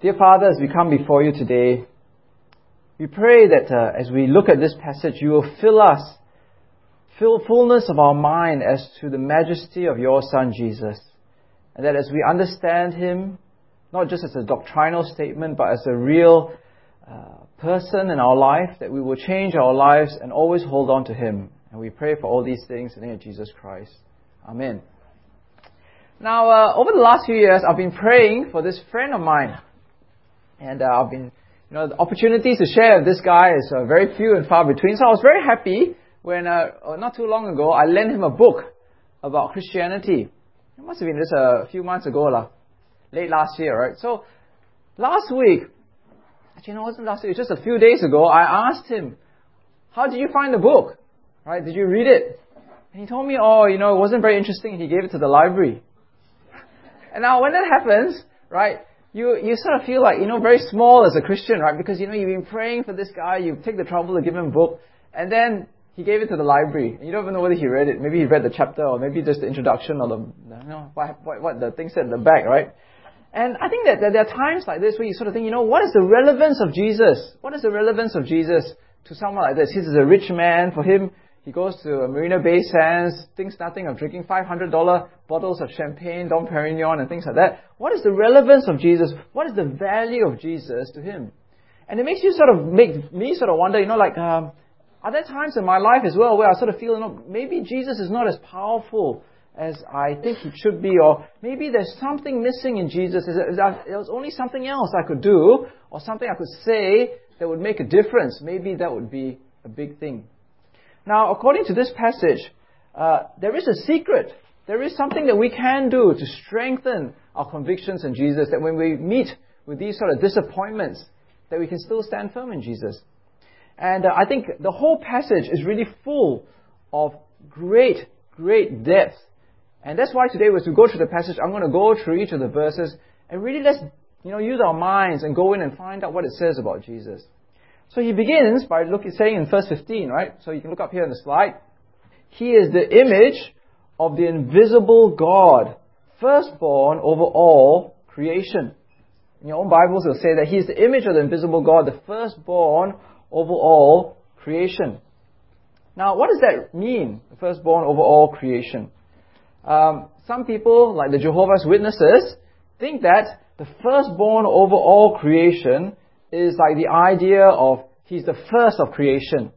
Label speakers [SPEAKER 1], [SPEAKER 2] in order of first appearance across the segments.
[SPEAKER 1] Dear Father, as we come before you today, we pray that uh, as we look at this passage, you will fill us, fill fullness of our mind as to the majesty of your Son Jesus. And that as we understand him, not just as a doctrinal statement, but as a real uh, person in our life, that we will change our lives and always hold on to him. And we pray for all these things in the name of Jesus Christ. Amen. Now, uh, over the last few years, I've been praying for this friend of mine. And uh, I've been, you know, the opportunities to share with this guy is uh, very few and far between. So I was very happy when, uh, uh, not too long ago, I lent him a book about Christianity. It must have been just a few months ago, lah, late last year, right? So, last week, actually, no, it wasn't last week, it was just a few days ago, I asked him, how did you find the book? Right? Did you read it? And he told me, oh, you know, it wasn't very interesting. He gave it to the library. And now when that happens, right, you, you sort of feel like, you know, very small as a Christian, right? Because, you know, you've been praying for this guy, you take the trouble to give him a book, and then he gave it to the library. And you don't even know whether he read it. Maybe he read the chapter, or maybe just the introduction, or the, you know, what, what, what the thing said in the back, right? And I think that, that there are times like this where you sort of think, you know, what is the relevance of Jesus? What is the relevance of Jesus to someone like this? He's a rich man. For him, he goes to Marina Bay Sands, thinks nothing of drinking $500 bottles of champagne, Dom Perignon, and things like that. What is the relevance of Jesus? What is the value of Jesus to him? And it makes you sort of make me sort of wonder, you know, like, um, are there times in my life as well where I sort of feel, you know, maybe Jesus is not as powerful as I think he should be, or maybe there's something missing in Jesus. There was only something else I could do, or something I could say that would make a difference. Maybe that would be a big thing. Now, according to this passage, uh, there is a secret. There is something that we can do to strengthen our convictions in Jesus, that when we meet with these sort of disappointments, that we can still stand firm in Jesus. And uh, I think the whole passage is really full of great, great depth. And that's why today, as we go through the passage, I'm going to go through each of the verses and really let's, you know, use our minds and go in and find out what it says about Jesus. So he begins by looking, saying in verse 15, right? So you can look up here on the slide. He is the image of the invisible God, firstborn over all creation. In your own Bibles, it'll say that he is the image of the invisible God, the firstborn over all creation. Now, what does that mean, the firstborn over all creation? Um, some people, like the Jehovah's Witnesses, think that the firstborn over all creation is like the idea of he's the first of creation.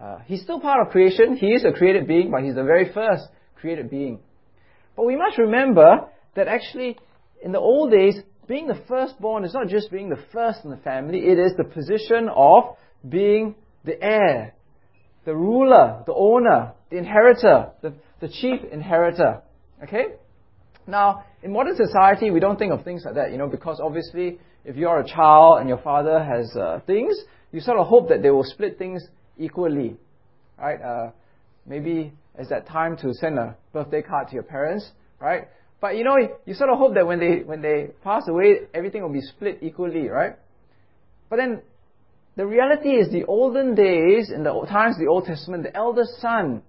[SPEAKER 1] Uh, he's still part of creation. He is a created being, but he's the very first created being. But we must remember that actually, in the old days, being the firstborn is not just being the first in the family, it is the position of being the heir, the ruler, the owner, the inheritor, the, the chief inheritor. Okay? Now, in modern society, we don't think of things like that, you know, because obviously if you're a child and your father has uh, things, you sort of hope that they will split things equally, right? Uh, maybe it's that time to send a birthday card to your parents, right? But you know, you sort of hope that when they when they pass away, everything will be split equally, right? But then, the reality is, the olden days, in the times of the Old Testament, the eldest son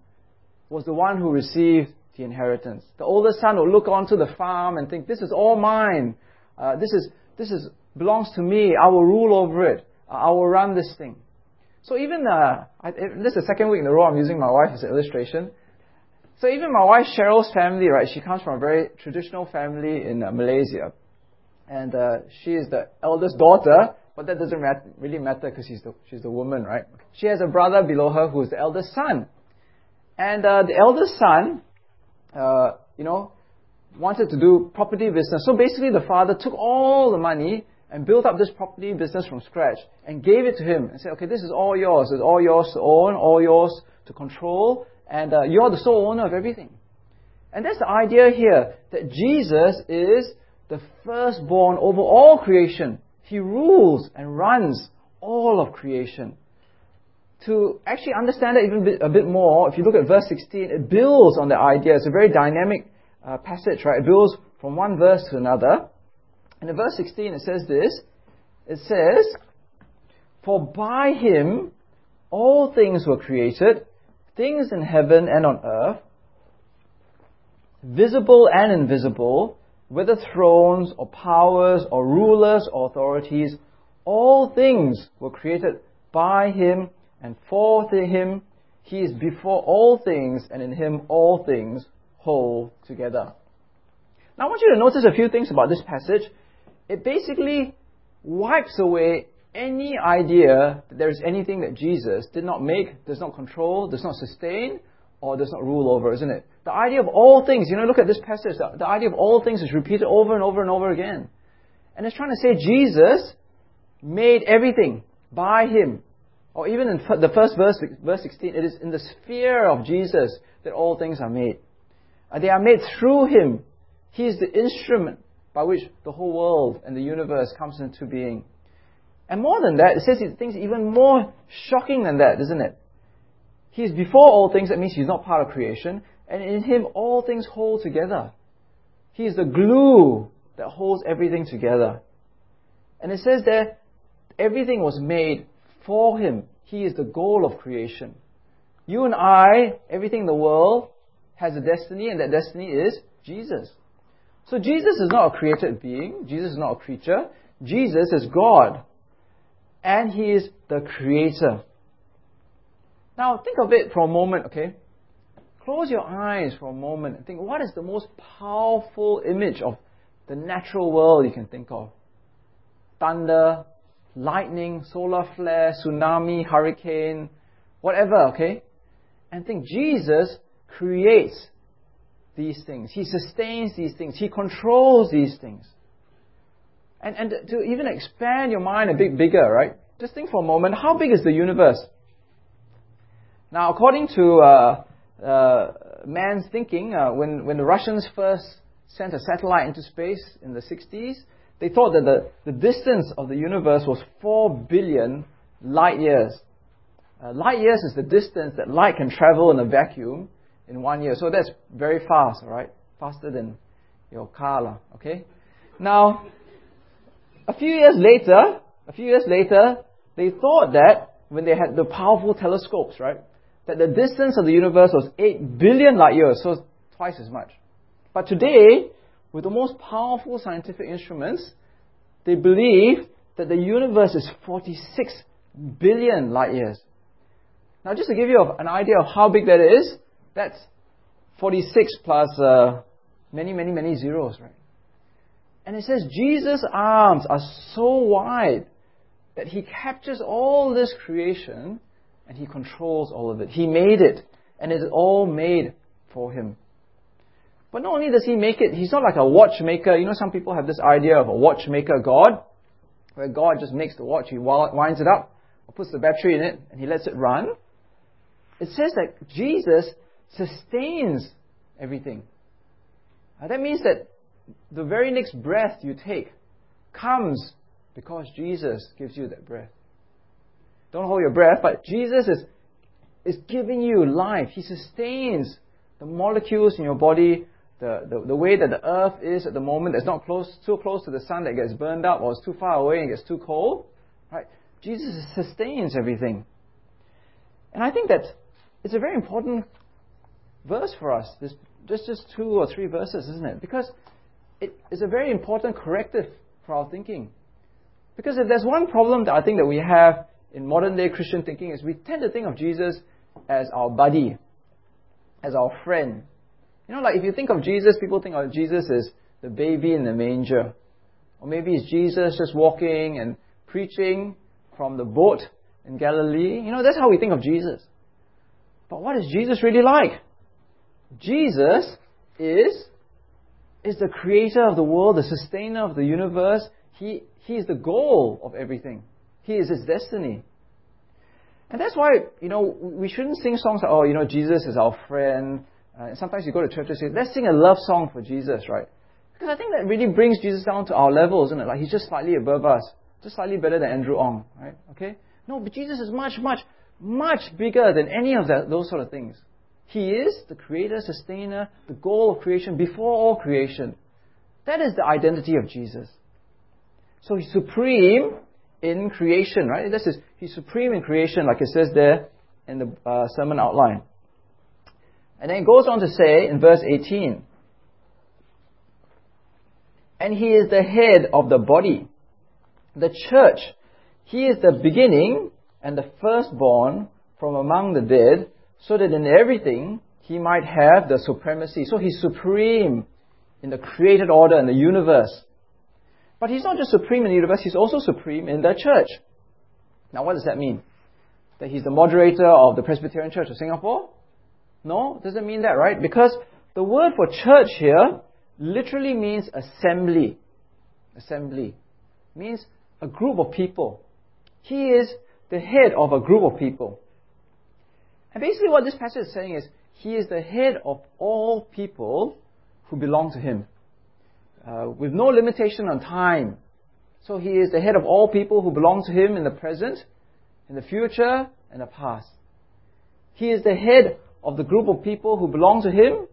[SPEAKER 1] was the one who received the inheritance. The oldest son will look onto the farm and think, "This is all mine. Uh, this is this is belongs to me. I will rule over it. I will run this thing. So even, uh, I, this is the second week in a row I'm using my wife as an illustration. So even my wife Cheryl's family, right, she comes from a very traditional family in uh, Malaysia. And uh, she is the eldest daughter, but that doesn't mat- really matter because she's the, she's the woman, right? She has a brother below her who's the eldest son. And uh, the eldest son, uh, you know, wanted to do property business. So basically the father took all the money and built up this property business from scratch and gave it to him and said, okay, this is all yours. It's all yours to own, all yours to control, and uh, you're the sole owner of everything. And that's the idea here that Jesus is the firstborn over all creation. He rules and runs all of creation. To actually understand it even a bit, a bit more, if you look at verse 16, it builds on the idea. It's a very dynamic uh, passage, right? It builds from one verse to another. And in verse 16 it says this. It says, For by him all things were created, things in heaven and on earth, visible and invisible, whether thrones or powers or rulers or authorities, all things were created by him and for him. He is before all things, and in him all things hold together. Now I want you to notice a few things about this passage. It basically wipes away any idea that there is anything that Jesus did not make, does not control, does not sustain, or does not rule over, isn't it? The idea of all things, you know, look at this passage. The, the idea of all things is repeated over and over and over again. And it's trying to say Jesus made everything by Him. Or even in the first verse, verse 16, it is in the sphere of Jesus that all things are made. They are made through Him. He is the instrument by which the whole world and the universe comes into being. And more than that, it says things even more shocking than that, isn't it? He is before all things, that means he's not part of creation, and in him all things hold together. He is the glue that holds everything together. And it says there, everything was made for him. He is the goal of creation. You and I, everything in the world, has a destiny, and that destiny is Jesus. So Jesus is not a created being. Jesus is not a creature. Jesus is God. And He is the creator. Now think of it for a moment, okay? Close your eyes for a moment and think what is the most powerful image of the natural world you can think of? Thunder, lightning, solar flare, tsunami, hurricane, whatever, okay? And think Jesus creates these things. He sustains these things. He controls these things. And, and to even expand your mind a bit bigger, right? Just think for a moment, how big is the universe? Now, according to uh, uh, man's thinking, uh, when, when the Russians first sent a satellite into space in the 60s, they thought that the, the distance of the universe was 4 billion light years. Uh, light years is the distance that light can travel in a vacuum in one year. So that's very fast, right? Faster than your car, okay? Now, a few years later, a few years later, they thought that when they had the powerful telescopes, right, that the distance of the universe was 8 billion light years, so twice as much. But today, with the most powerful scientific instruments, they believe that the universe is 46 billion light years. Now, just to give you an idea of how big that is, that's 46 plus uh, many, many, many zeros, right? And it says Jesus' arms are so wide that he captures all this creation and he controls all of it. He made it, and it is all made for him. But not only does he make it, he's not like a watchmaker. You know, some people have this idea of a watchmaker God, where God just makes the watch, he winds it up, or puts the battery in it, and he lets it run. It says that Jesus sustains everything. Now, that means that the very next breath you take comes because Jesus gives you that breath. Don't hold your breath, but Jesus is, is giving you life. He sustains the molecules in your body, the, the, the way that the earth is at the moment that's not close, too close to the sun that gets burned up or it's too far away and gets too cold. Right? Jesus sustains everything. And I think that it's a very important verse for us. This, just, just two or three verses, isn't it? Because it is a very important corrective for our thinking. Because if there's one problem that I think that we have in modern day Christian thinking is we tend to think of Jesus as our buddy, as our friend. You know, like if you think of Jesus, people think of Jesus as the baby in the manger. Or maybe it's Jesus just walking and preaching from the boat in Galilee. You know, that's how we think of Jesus. But what is Jesus really like? Jesus is, is the creator of the world, the sustainer of the universe. He, he is the goal of everything. He is his destiny. And that's why, you know, we shouldn't sing songs like, oh, you know, Jesus is our friend. Uh, sometimes you go to church and say, let's sing a love song for Jesus, right? Because I think that really brings Jesus down to our level, isn't it? Like he's just slightly above us. Just slightly better than Andrew Ong, right? Okay? No, but Jesus is much, much, much bigger than any of that, those sort of things. He is the creator, sustainer, the goal of creation before all creation. That is the identity of Jesus. So he's supreme in creation, right? This is he's supreme in creation, like it says there in the uh, sermon outline. And then it goes on to say in verse 18, And he is the head of the body, the church. He is the beginning and the firstborn from among the dead, so that in everything he might have the supremacy. So he's supreme in the created order and the universe. But he's not just supreme in the universe, he's also supreme in the church. Now, what does that mean? That he's the moderator of the Presbyterian Church of Singapore? No, doesn't mean that, right? Because the word for church here literally means assembly. Assembly. Means a group of people. He is the head of a group of people. And basically what this passage is saying is, he is the head of all people who belong to him uh, with no limitation on time. So he is the head of all people who belong to him in the present, in the future, and the past. He is the head of the group of people who belong to him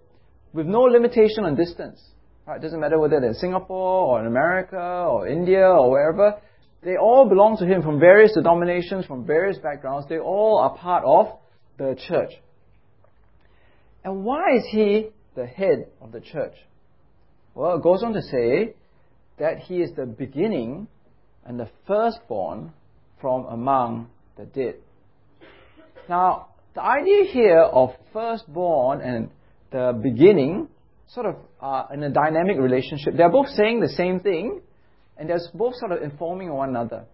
[SPEAKER 1] with no limitation on distance. Right? It doesn't matter whether they're in Singapore or in America or India or wherever. They all belong to him from various denominations, from various backgrounds. They all are part of the church. And why is he the head of the church? Well, it goes on to say that he is the beginning and the firstborn from among the dead. Now, the idea here of firstborn and the beginning sort of are in a dynamic relationship. They're both saying the same thing, and they're both sort of informing one another.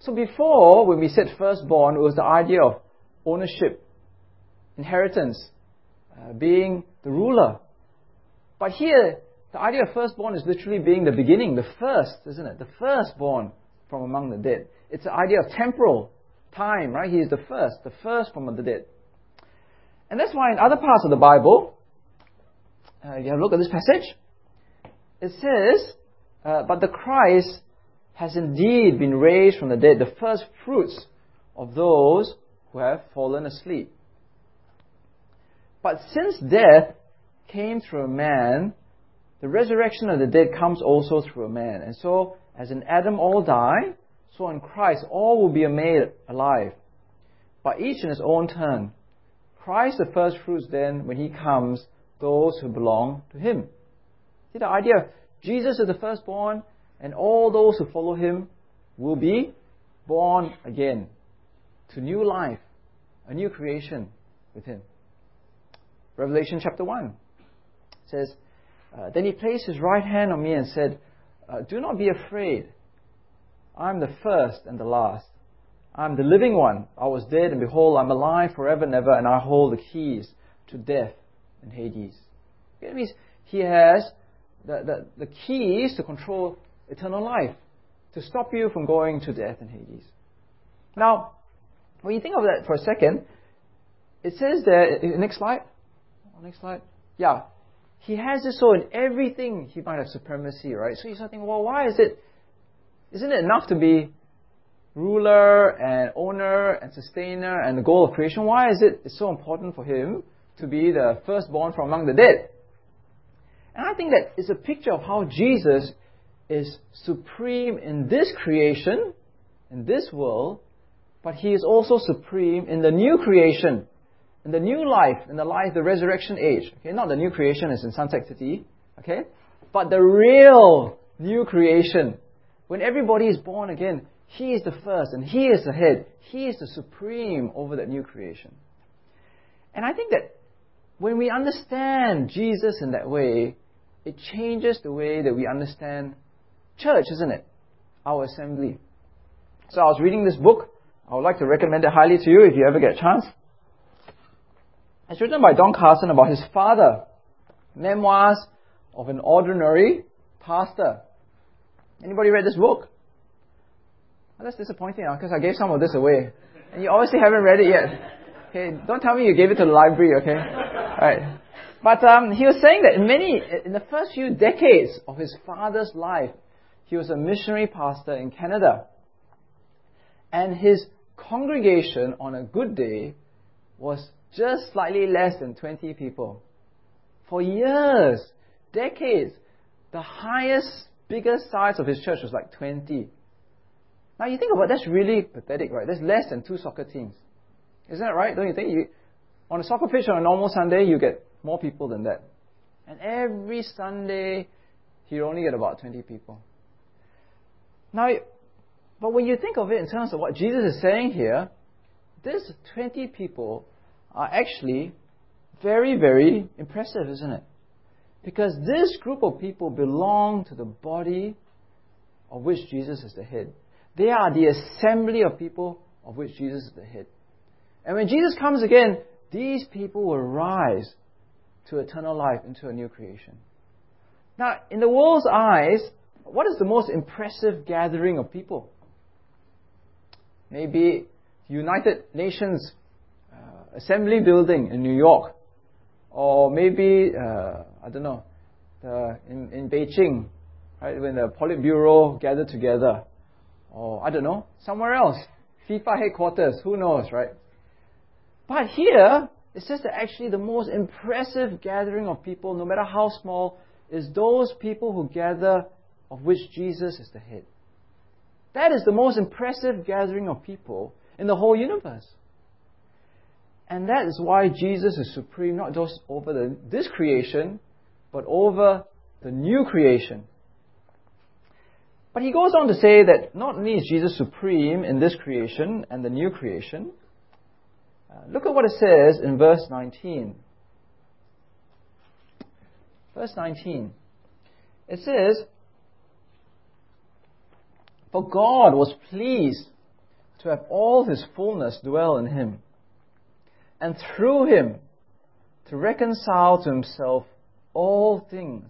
[SPEAKER 1] So before, when we said firstborn, it was the idea of ownership, inheritance, uh, being the ruler. But here, the idea of firstborn is literally being the beginning, the first, isn't it? The firstborn from among the dead. It's the idea of temporal time, right? He is the first, the first from the dead. And that's why in other parts of the Bible, uh, you have a look at this passage, it says, uh, but the Christ has indeed been raised from the dead, the first fruits of those who have fallen asleep. But since death came through a man, the resurrection of the dead comes also through a man. And so, as in Adam all die, so in Christ all will be made alive, but each in his own turn. Christ the first fruits then, when he comes, those who belong to him. See the idea? Jesus is the firstborn, and all those who follow him will be born again to new life, a new creation with him. Revelation chapter 1 says, uh, Then he placed his right hand on me and said, uh, Do not be afraid. I'm the first and the last. I'm the living one. I was dead, and behold, I'm alive forever and ever, and I hold the keys to death and Hades. It means he has the, the, the keys to control eternal life, to stop you from going to death and Hades. Now, when you think of that for a second, it says there, next slide, next slide, yeah, he has this so in everything he might have supremacy, right? So you start thinking, well, why is it, isn't it enough to be ruler and owner and sustainer and the goal of creation? Why is it so important for him to be the firstborn from among the dead? And I think that is a picture of how Jesus is supreme in this creation, in this world, but he is also supreme in the new creation in the new life, in the life, the resurrection age. Okay, not the new creation as in Suntec City, okay, but the real new creation. When everybody is born again, He is the first and He is the head. He is the supreme over that new creation. And I think that when we understand Jesus in that way, it changes the way that we understand church, isn't it? Our assembly. So I was reading this book. I would like to recommend it highly to you if you ever get a chance. It's written by Don Carson about his father. Memoirs of an Ordinary Pastor. Anybody read this book? That's disappointing because I gave some of this away. And you obviously haven't read it yet. Okay, don't tell me you gave it to the library, okay? Alright. But um, he was saying that in many, in the first few decades of his father's life, he was a missionary pastor in Canada. And his congregation on a good day was just slightly less than 20 people. For years, decades, the highest, biggest size of his church was like 20. Now you think about it, that's really pathetic, right? That's less than two soccer teams. Isn't that right? Don't you think? You, on a soccer pitch on a normal Sunday, you get more people than that. And every Sunday, he'd only get about 20 people. Now, but when you think of it in terms of what Jesus is saying here, these 20 people are actually very, very impressive, isn't it? Because this group of people belong to the body of which Jesus is the head. They are the assembly of people of which Jesus is the head. And when Jesus comes again, these people will rise to eternal life into a new creation. Now, in the world's eyes, what is the most impressive gathering of people? Maybe United Nations uh, Assembly Building in New York, or maybe uh, I don't know, the, in in Beijing, right when the Politburo gathered together, or I don't know, somewhere else, FIFA headquarters, who knows, right? But here, it says that actually the most impressive gathering of people, no matter how small, is those people who gather of which Jesus is the head. That is the most impressive gathering of people in the whole universe. And that is why Jesus is supreme, not just over the, this creation, but over the new creation. But he goes on to say that not only is Jesus supreme in this creation and the new creation, uh, look at what it says in verse 19. Verse 19. It says, For God was pleased to have all his fullness dwell in him, and through him to reconcile to himself all things,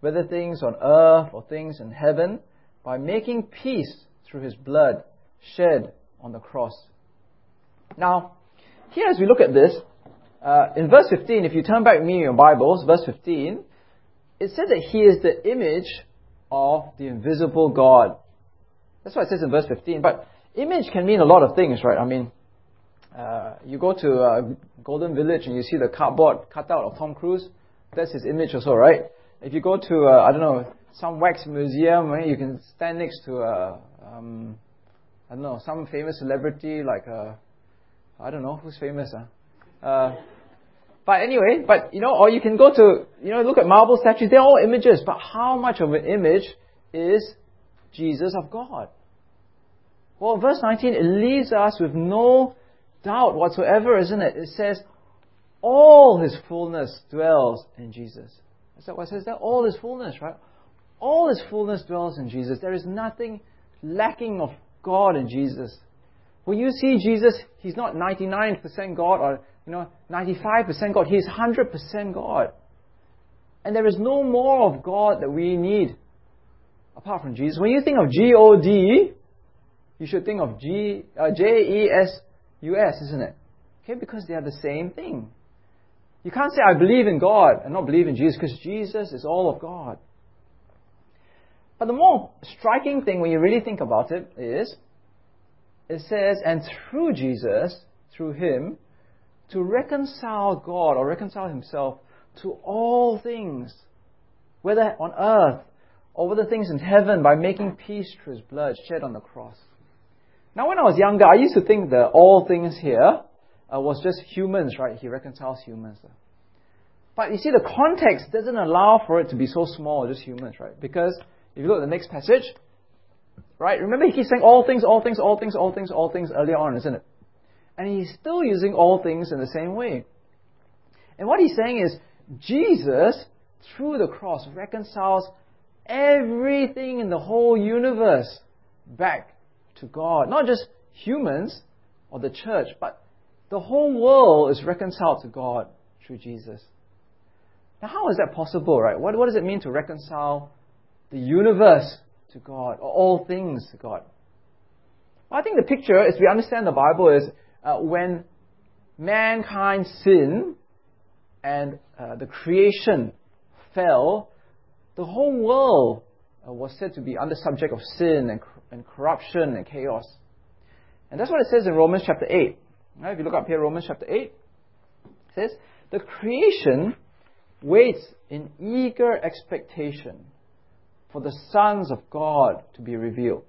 [SPEAKER 1] whether things on earth or things in heaven, by making peace through his blood shed on the cross. Now, here as we look at this, uh, in verse 15, if you turn back me in your Bibles, verse 15, it says that he is the image of the invisible God. That's what it says in verse 15. But image can mean a lot of things, right? I mean, uh, you go to uh, Golden Village and you see the cardboard cutout of Tom Cruise. That's his image also, right? If you go to, uh, I don't know, some wax museum, right, you can stand next to, uh, um, I don't know, some famous celebrity like, uh, I don't know, who's famous? Huh? Uh, but anyway, but you know, or you can go to, you know, look at marble statues, they're all images, but how much of an image is Jesus of God? Well, verse 19, it leaves us with no doubt whatsoever, isn't it? It says, all his fullness dwells in Jesus. Is that what it says there? All his fullness, right? All his fullness dwells in Jesus. There is nothing lacking of God in Jesus. When you see Jesus, he's not 99% God or you know 95% God. He's 100% God. And there is no more of God that we need apart from Jesus. When you think of G-O-D, you should think of G, uh, J-E-S-U-S, isn't it? Okay, because they are the same thing. You can't say, I believe in God and not believe in Jesus, because Jesus is all of God. But the more striking thing when you really think about it is, it says, and through Jesus, through Him, to reconcile God or reconcile Himself to all things, whether on earth or whether things in heaven, by making peace through His blood shed on the cross. Now, when I was younger, I used to think that all things here uh, was just humans, right? He reconciles humans. But you see, the context doesn't allow for it to be so small, just humans, right? Because if you look at the next passage, right, remember he keeps saying all things, all things, all things, all things, all things earlier on, isn't it? And he's still using all things in the same way. And what he's saying is, Jesus, through the cross, reconciles everything in the whole universe back to God. Not just humans or the church, but the whole world is reconciled to God through Jesus. Now, how is that possible, right? What, what does it mean to reconcile the universe to God, or all things to God? Well, I think the picture, as we understand the Bible, is uh, when mankind sinned and uh, the creation fell, the whole world uh, was said to be under subject of sin and and corruption and chaos. And that's what it says in Romans chapter 8. Right, if you look up here, Romans chapter 8, it says, The creation waits in eager expectation for the sons of God to be revealed.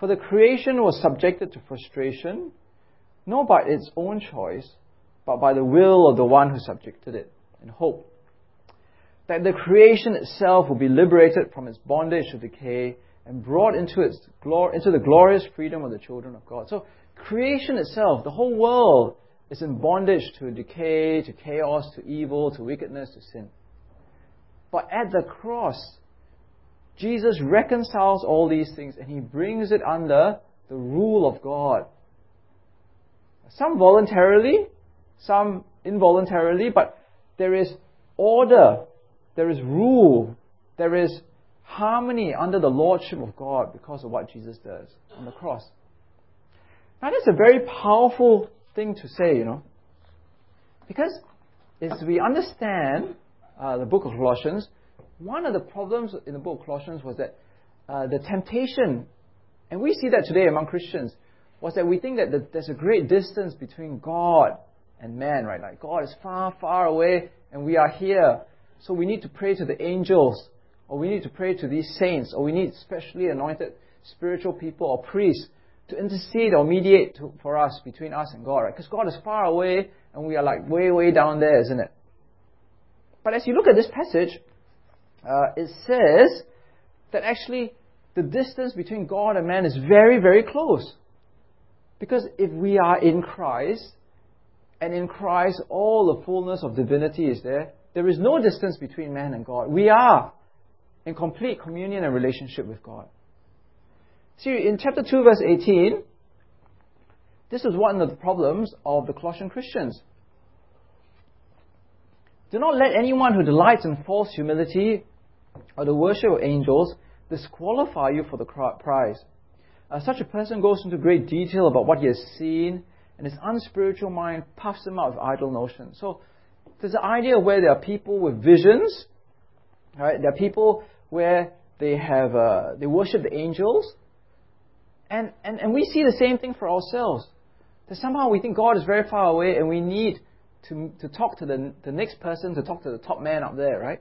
[SPEAKER 1] For the creation was subjected to frustration, not by its own choice, but by the will of the one who subjected it, in hope that the creation itself will be liberated from its bondage to decay and brought into, its glor- into the glorious freedom of the children of God. So, creation itself, the whole world, is in bondage to decay, to chaos, to evil, to wickedness, to sin. But at the cross, Jesus reconciles all these things and he brings it under the rule of God. Some voluntarily, some involuntarily, but there is order, there is rule, there is harmony under the lordship of God because of what Jesus does on the cross. Now, that's a very powerful thing to say, you know. Because as we understand uh, the book of Colossians, one of the problems in the book of Colossians was that uh, the temptation, and we see that today among Christians, was that we think that there's a great distance between God and man, right? Like God is far, far away and we are here. So we need to pray to the angels, or we need to pray to these saints, or we need specially anointed spiritual people or priests to intercede or mediate to, for us between us and God, right? Because God is far away and we are like way, way down there, isn't it? But as you look at this passage, uh, it says that actually the distance between God and man is very, very close. Because if we are in Christ, and in Christ all the fullness of divinity is there, there is no distance between man and God. We are in complete communion and relationship with God. See, in chapter 2, verse 18, this is one of the problems of the Colossian Christians. Do not let anyone who delights in false humility or the worship of angels disqualify you for the prize. Uh, such a person goes into great detail about what he has seen, and his unspiritual mind puffs him out with idle notions. So there's the idea where there are people with visions, right? There are people where they have uh, they worship the angels, and, and and we see the same thing for ourselves. That somehow we think God is very far away, and we need to to talk to the the next person, to talk to the top man up there, right?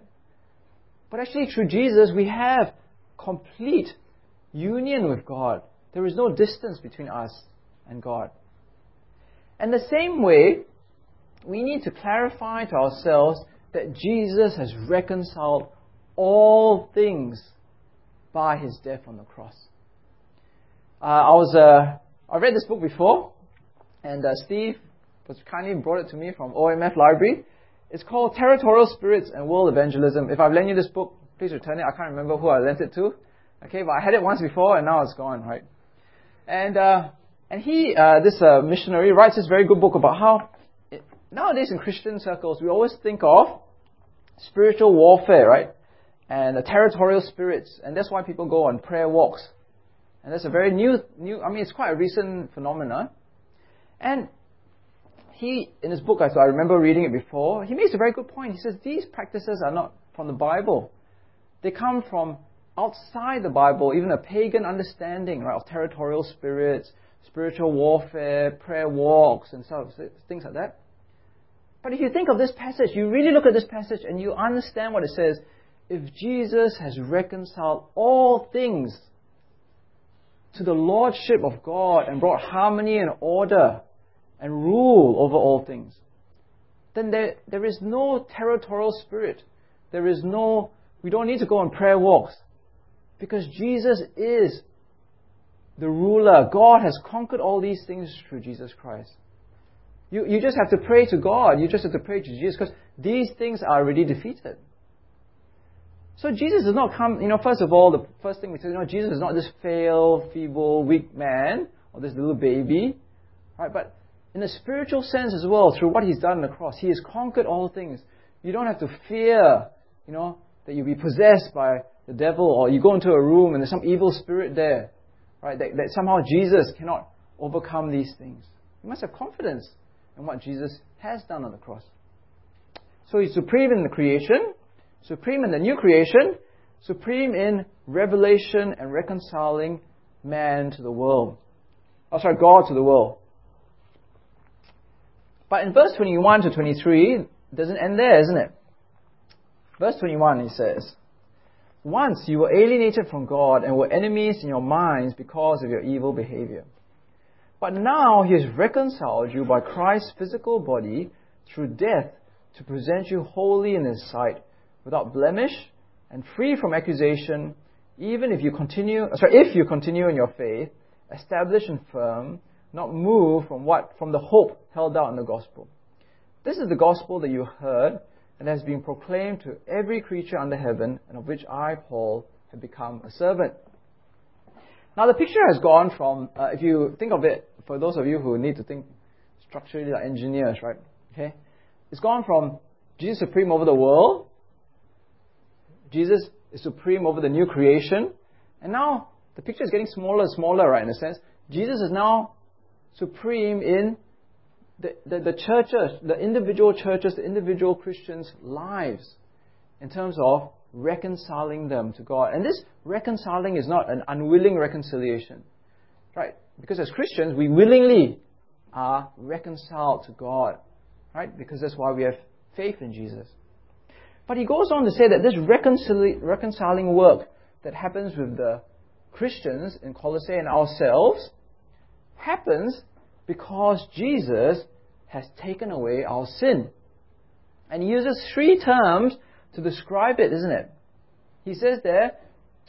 [SPEAKER 1] But actually, through Jesus, we have complete union with God. There is no distance between us and God. And the same way, we need to clarify to ourselves that Jesus has reconciled all things by his death on the cross. Uh, I was uh, I read this book before, and uh, Steve was kindly brought it to me from OMF Library. It's called Territorial Spirits and World Evangelism. If I've lent you this book, please return it. I can't remember who I lent it to. Okay, but I had it once before and now it's gone, right? And, uh, and he, uh, this uh, missionary, writes this very good book about how it, nowadays in Christian circles we always think of spiritual warfare, right? And the territorial spirits, and that's why people go on prayer walks. And that's a very new, new. I mean, it's quite a recent phenomenon. And he, in his book, I remember reading it before, he makes a very good point. He says these practices are not from the Bible. They come from outside the Bible, even a pagan understanding right, of territorial spirits, spiritual warfare, prayer walks, and so things like that. But if you think of this passage, you really look at this passage and you understand what it says. If Jesus has reconciled all things to the Lordship of God and brought harmony and order and rule over all things, then there, there is no territorial spirit. There is no, we don't need to go on prayer walks. Because Jesus is the ruler. God has conquered all these things through Jesus Christ. You, you just have to pray to God. You just have to pray to Jesus because these things are already defeated. So Jesus does not come, you know, first of all, the first thing we say, you know, Jesus is not this frail, feeble, weak man or this little baby. Right? But in a spiritual sense as well, through what he's done on the cross, he has conquered all things. You don't have to fear, you know, that you'll be possessed by the devil or you go into a room and there's some evil spirit there, right? That, that somehow Jesus cannot overcome these things. You must have confidence in what Jesus has done on the cross. So he's supreme in the creation, supreme in the new creation, supreme in revelation and reconciling man to the world. Oh, sorry, God to the world. But in verse 21 to 23, it doesn't end there, isn't it? Verse 21, he says, Once you were alienated from God and were enemies in your minds because of your evil behavior. But now he has reconciled you by Christ's physical body through death to present you holy in his sight, without blemish, and free from accusation, even if you continue, sorry, if you continue in your faith, established and firm, not moved from what, from the hope held out in the gospel. This is the gospel that you heard and has been proclaimed to every creature under heaven, and of which I, Paul, have become a servant. Now the picture has gone from, uh, if you think of it, for those of you who need to think structurally like engineers, right? Okay, it's gone from Jesus supreme over the world, Jesus is supreme over the new creation, and now the picture is getting smaller and smaller, right? In a sense, Jesus is now supreme in the, the, the churches, the individual churches, the individual Christians' lives, in terms of reconciling them to God. And this reconciling is not an unwilling reconciliation, right? Because as Christians, we willingly are reconciled to God, right? Because that's why we have faith in Jesus. But he goes on to say that this reconcili- reconciling work that happens with the Christians in Colossae and ourselves happens because Jesus has taken away our sin. And he uses three terms to describe it, isn't it? He says there,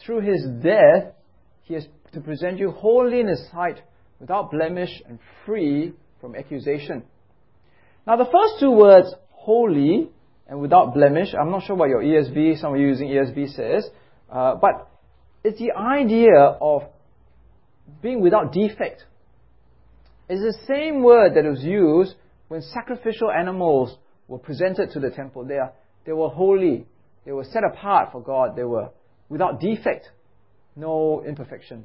[SPEAKER 1] through his death, he is to present you holy in his sight, without blemish and free from accusation. Now, the first two words, holy and without blemish, I'm not sure what your ESV, some of you using ESV says, uh, but it's the idea of being without defect. It's the same word that was used when sacrificial animals were presented to the temple. They, are, they were holy. They were set apart for God. They were without defect, no imperfection.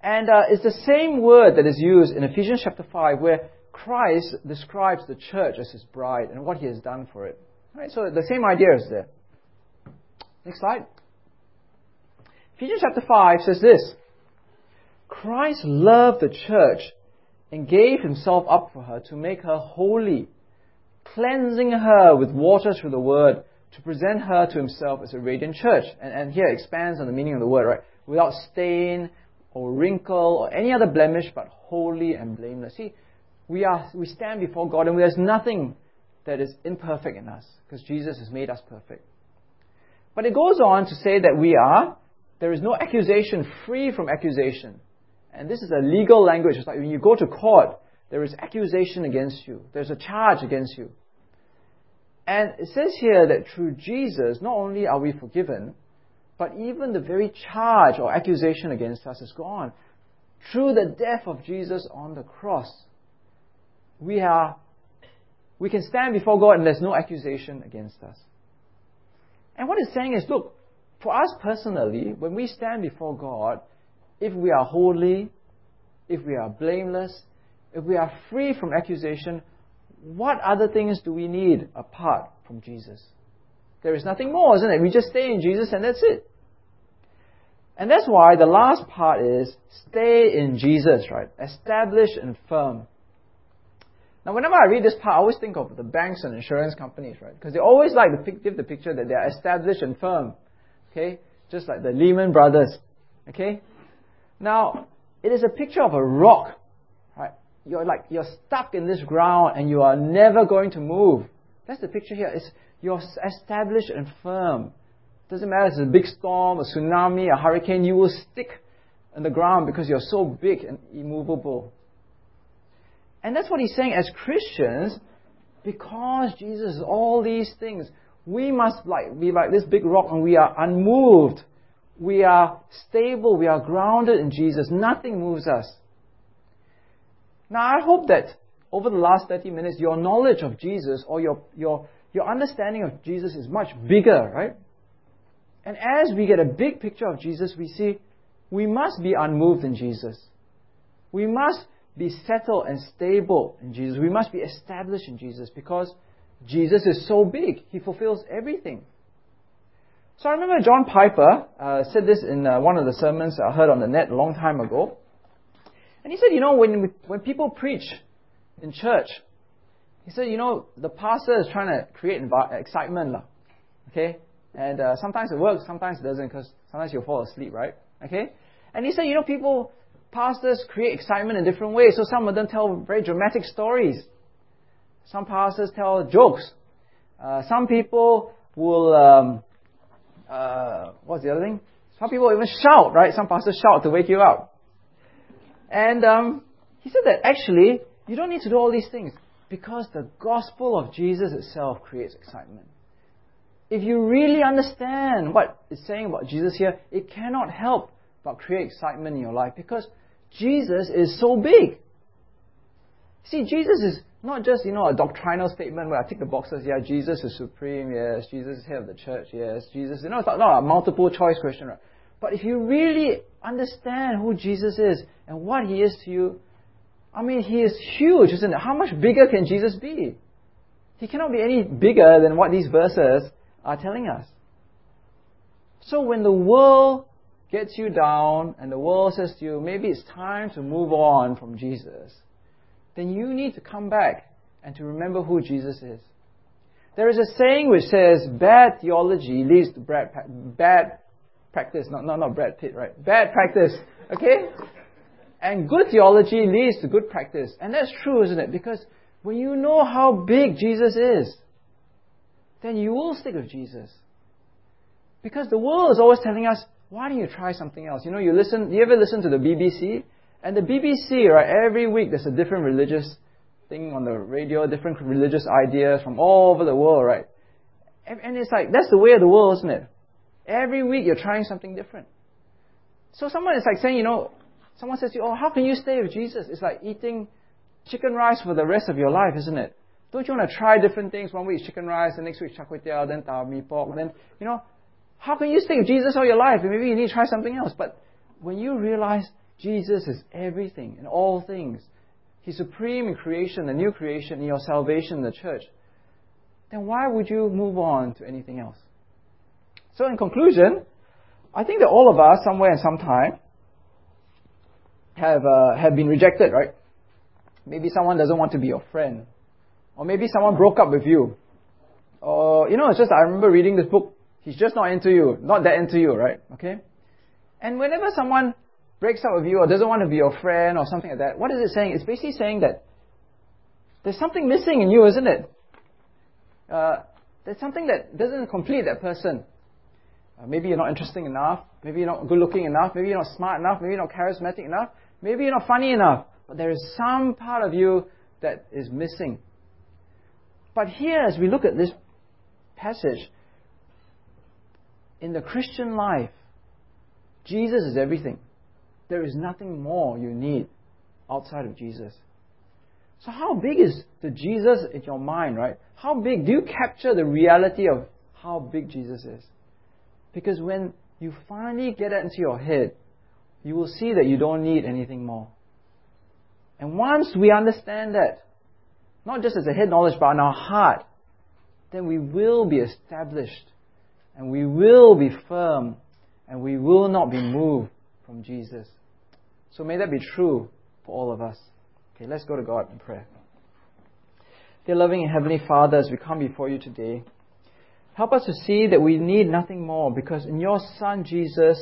[SPEAKER 1] And uh, it's the same word that is used in Ephesians chapter 5 where Christ describes the church as his bride and what he has done for it. Right, so the same idea is there. Next slide. Ephesians chapter 5 says this Christ loved the church and gave himself up for her to make her holy, cleansing her with water through the word to present her to himself as a radiant church. And, and here expands on the meaning of the word, right? Without stain or wrinkle or any other blemish, but holy and blameless. See, we, are, we stand before God and there's nothing that is imperfect in us because Jesus has made us perfect. But it goes on to say that we are, there is no accusation free from accusation. And this is a legal language. It's like when you go to court, there is accusation against you. There's a charge against you. And it says here that through Jesus, not only are we forgiven, but even the very charge or accusation against us is gone. Through the death of Jesus on the cross, we are we can stand before God and there's no accusation against us. And what it's saying is, look, for us personally, when we stand before God, if we are holy, if we are blameless, if we are free from accusation, what other things do we need apart from Jesus? There is nothing more, isn't it? We just stay in Jesus and that's it. And that's why the last part is stay in Jesus, right? Establish and firm. Now, whenever I read this part, I always think of the banks and insurance companies, right? Because they always like to give the picture that they are established and firm. Okay? Just like the Lehman Brothers. Okay? Now, it is a picture of a rock, right? You're like, you're stuck in this ground and you are never going to move. That's the picture here. It's, you're established and firm. Doesn't matter if it's a big storm, a tsunami, a hurricane, you will stick in the ground because you're so big and immovable. And that's what he's saying as Christians, because Jesus is all these things, we must like be like this big rock and we are unmoved. We are stable, we are grounded in Jesus. Nothing moves us. Now I hope that over the last 30 minutes your knowledge of Jesus or your your your understanding of Jesus is much bigger, right? And as we get a big picture of Jesus, we see we must be unmoved in Jesus. We must be settled and stable in Jesus. We must be established in Jesus because Jesus is so big. He fulfills everything. So I remember John Piper uh, said this in uh, one of the sermons I heard on the net a long time ago. And he said, you know, when, we, when people preach in church, he said, you know, the pastor is trying to create excitement. Okay? And uh, sometimes it works, sometimes it doesn't, because sometimes you'll fall asleep, right? Okay? And he said, you know, people, pastors create excitement in different ways. So some of them tell very dramatic stories. Some pastors tell jokes. Uh, some people will, um, uh, what's the other thing? Some people even shout, right? Some pastors shout to wake you up. And um, he said that actually, you don't need to do all these things because the gospel of Jesus itself creates excitement. If you really understand what it's saying about Jesus here, it cannot help but create excitement in your life because Jesus is so big. See, Jesus is not just, you know, a doctrinal statement where I tick the boxes, yeah, Jesus is supreme, yes, Jesus is head of the church, yes, Jesus, you know, it's not, a multiple choice question, right? But if you really understand who Jesus is and what he is to you, I mean, he is huge, isn't it? How much bigger can Jesus be? He cannot be any bigger than what these verses are telling us. So when the world gets you down and the world says to you, maybe it's time to move on from Jesus, then you need to come back and to remember who Jesus is. There is a saying which says, bad theology leads to bad, bad practice. Not, not, not Brad Pitt, right? Bad practice. Okay? And good theology leads to good practice. And that's true, isn't it? Because when you know how big Jesus is, then you will stick with Jesus. Because the world is always telling us, why don't you try something else? You know, you listen, you ever listen to the BBC? And the BBC, right, every week there's a different religious thing on the radio, different religious ideas from all over the world, right? And it's like, that's the way of the world, isn't it? Every week you're trying something different. So someone is like saying, you know, someone says to you, oh, how can you stay with Jesus? It's like eating chicken rice for the rest of your life, isn't it? Don't you want to try different things? One week chicken rice, the next week char kway teow, then tao mee pork, then, you know, how can you with Jesus all your life? Maybe you need to try something else. But when you realize Jesus is everything and all things, He's supreme in creation, the new creation, in your salvation, the church, then why would you move on to anything else? So in conclusion, I think that all of us, somewhere and sometime, have, uh, have been rejected, right? Maybe someone doesn't want to be your friend. Or maybe someone broke up with you. Or, you know, it's just, I remember reading this book, he's just not into you, not that into you, right? Okay? And whenever someone breaks up with you or doesn't want to be your friend or something like that, what is it saying? It's basically saying that there's something missing in you, isn't it? Uh, there's something that doesn't complete that person. Uh, maybe you're not interesting enough. Maybe you're not good looking enough. Maybe you're not smart enough. Maybe you're not charismatic enough. Maybe you're not funny enough. But there is some part of you that is missing. But here, as we look at this passage, in the Christian life, Jesus is everything. There is nothing more you need outside of Jesus. So, how big is the Jesus in your mind, right? How big? Do you capture the reality of how big Jesus is? Because when you finally get that into your head, you will see that you don't need anything more. And once we understand that, not just as a head knowledge, but in our heart, then we will be established and we will be firm and we will not be moved from Jesus. So may that be true for all of us. Okay, let's go to God in prayer. Dear loving heavenly Father, as we come before you today, Help us to see that we need nothing more because in your Son Jesus,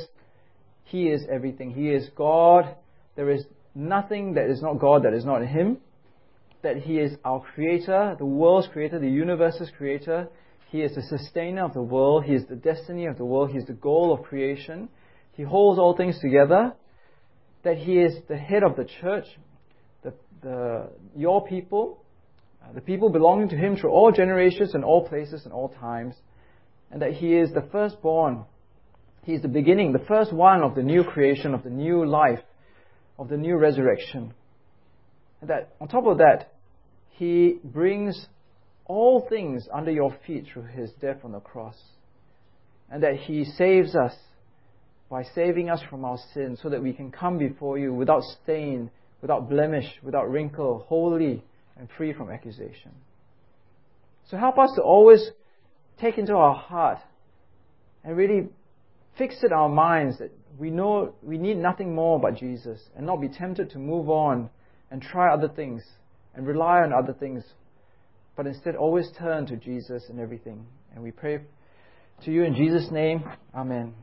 [SPEAKER 1] He is everything. He is God. There is nothing that is not God that is not in Him. That He is our Creator, the world's Creator, the universe's Creator. He is the sustainer of the world. He is the destiny of the world. He is the goal of creation. He holds all things together. That He is the head of the church, the, the, your people, uh, the people belonging to Him through all generations and all places and all times and that He is the firstborn. He is the beginning, the first one of the new creation, of the new life, of the new resurrection. And that on top of that, He brings all things under your feet through His death on the cross. And that He saves us by saving us from our sins so that we can come before you without stain, without blemish, without wrinkle, holy and free from accusation. So help us to always take into our heart and really fix it in our minds that we know we need nothing more but Jesus and not be tempted to move on and try other things and rely on other things, but instead always turn to Jesus in everything. And we pray to you in Jesus' name. Amen.